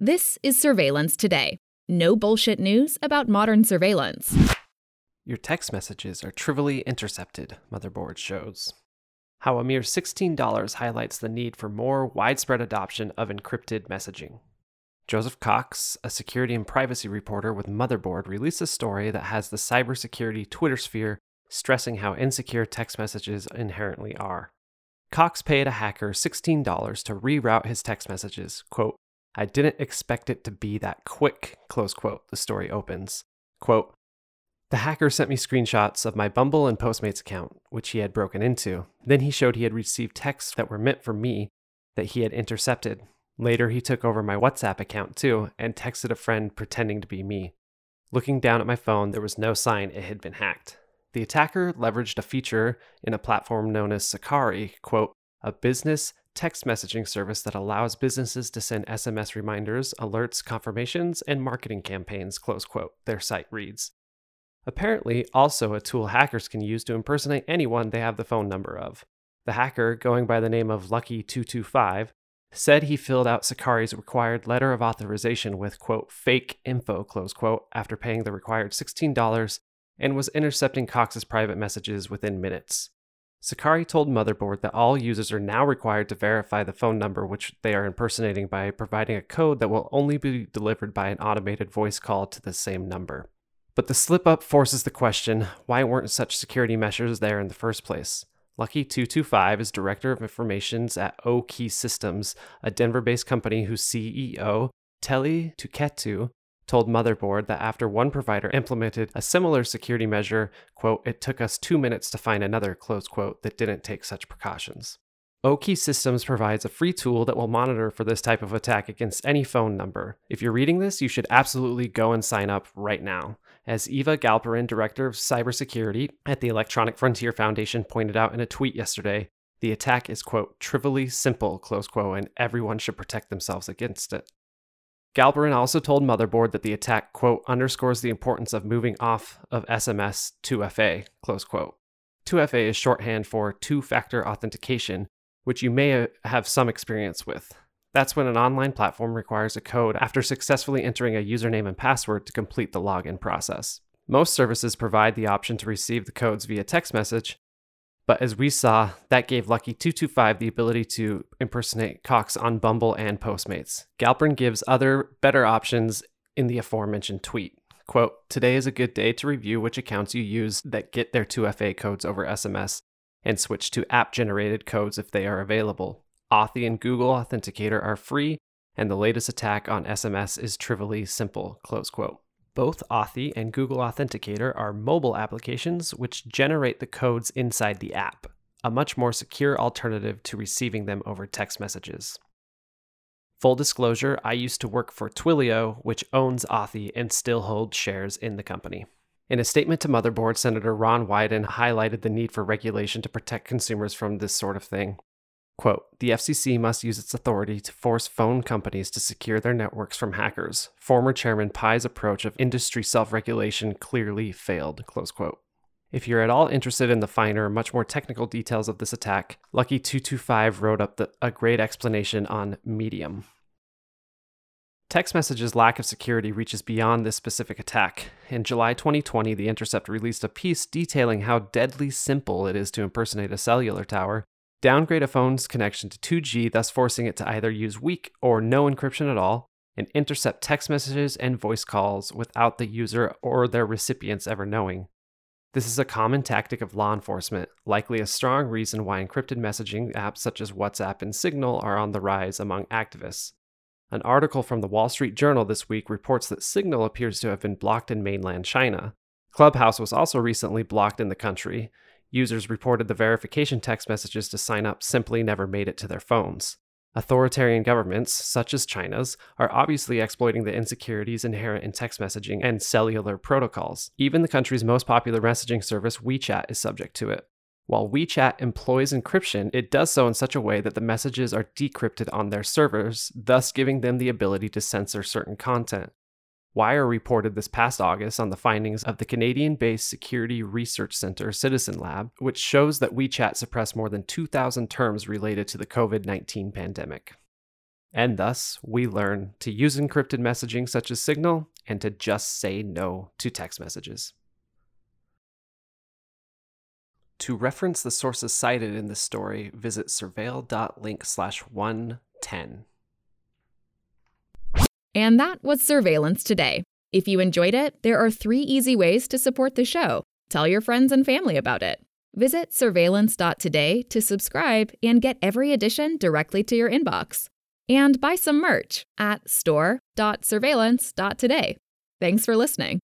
This is Surveillance Today. No bullshit news about modern surveillance. Your text messages are trivially intercepted, Motherboard shows. How a mere $16 highlights the need for more widespread adoption of encrypted messaging. Joseph Cox, a security and privacy reporter with Motherboard, released a story that has the cybersecurity Twitter sphere stressing how insecure text messages inherently are. Cox paid a hacker $16 to reroute his text messages, quote, I didn't expect it to be that quick, close quote, the story opens. Quote, the hacker sent me screenshots of my Bumble and Postmates account, which he had broken into. Then he showed he had received texts that were meant for me that he had intercepted. Later, he took over my WhatsApp account too and texted a friend pretending to be me. Looking down at my phone, there was no sign it had been hacked. The attacker leveraged a feature in a platform known as Sakari, quote, a business text messaging service that allows businesses to send SMS reminders, alerts, confirmations, and marketing campaigns, close quote, their site reads. Apparently, also a tool hackers can use to impersonate anyone they have the phone number of. The hacker, going by the name of Lucky225, said he filled out Sakari's required letter of authorization with, quote, fake info, close quote, after paying the required $16 and was intercepting Cox's private messages within minutes. Sakari told Motherboard that all users are now required to verify the phone number which they are impersonating by providing a code that will only be delivered by an automated voice call to the same number. But the slip up forces the question why weren't such security measures there in the first place? Lucky225 is Director of Informations at Okey Systems, a Denver based company whose CEO, Telly Tuketu, told Motherboard that after one provider implemented a similar security measure, quote, it took us two minutes to find another, close quote, that didn't take such precautions. Okey Systems provides a free tool that will monitor for this type of attack against any phone number. If you're reading this, you should absolutely go and sign up right now. As Eva Galperin, Director of Cybersecurity at the Electronic Frontier Foundation, pointed out in a tweet yesterday, the attack is, quote, trivially simple, close quote, and everyone should protect themselves against it. Galperin also told Motherboard that the attack, quote, underscores the importance of moving off of SMS 2FA, close quote. 2FA is shorthand for two factor authentication, which you may have some experience with. That's when an online platform requires a code after successfully entering a username and password to complete the login process. Most services provide the option to receive the codes via text message, but as we saw, that gave Lucky225 the ability to impersonate Cox on Bumble and Postmates. Galperin gives other better options in the aforementioned tweet. Quote, Today is a good day to review which accounts you use that get their 2FA codes over SMS and switch to app generated codes if they are available. Authy and Google Authenticator are free, and the latest attack on SMS is trivially simple. Close quote. Both Authy and Google Authenticator are mobile applications which generate the codes inside the app, a much more secure alternative to receiving them over text messages. Full disclosure, I used to work for Twilio, which owns Authy and still holds shares in the company. In a statement to Motherboard, Senator Ron Wyden highlighted the need for regulation to protect consumers from this sort of thing. Quote, the FCC must use its authority to force phone companies to secure their networks from hackers. Former Chairman Pai's approach of industry self regulation clearly failed. Close quote. If you're at all interested in the finer, much more technical details of this attack, Lucky225 wrote up the, a great explanation on Medium. Text messages' lack of security reaches beyond this specific attack. In July 2020, The Intercept released a piece detailing how deadly simple it is to impersonate a cellular tower downgrade a phone's connection to 2G, thus forcing it to either use weak or no encryption at all, and intercept text messages and voice calls without the user or their recipients ever knowing. This is a common tactic of law enforcement, likely a strong reason why encrypted messaging apps such as WhatsApp and Signal are on the rise among activists. An article from the Wall Street Journal this week reports that Signal appears to have been blocked in mainland China. Clubhouse was also recently blocked in the country, Users reported the verification text messages to sign up simply never made it to their phones. Authoritarian governments, such as China's, are obviously exploiting the insecurities inherent in text messaging and cellular protocols. Even the country's most popular messaging service, WeChat, is subject to it. While WeChat employs encryption, it does so in such a way that the messages are decrypted on their servers, thus giving them the ability to censor certain content. Wired reported this past August on the findings of the Canadian based Security Research Center Citizen Lab, which shows that WeChat suppressed more than 2,000 terms related to the COVID 19 pandemic. And thus, we learn to use encrypted messaging such as Signal and to just say no to text messages. To reference the sources cited in this story, visit surveil.link slash 110. And that was Surveillance Today. If you enjoyed it, there are three easy ways to support the show. Tell your friends and family about it. Visit surveillance.today to subscribe and get every edition directly to your inbox. And buy some merch at store.surveillance.today. Thanks for listening.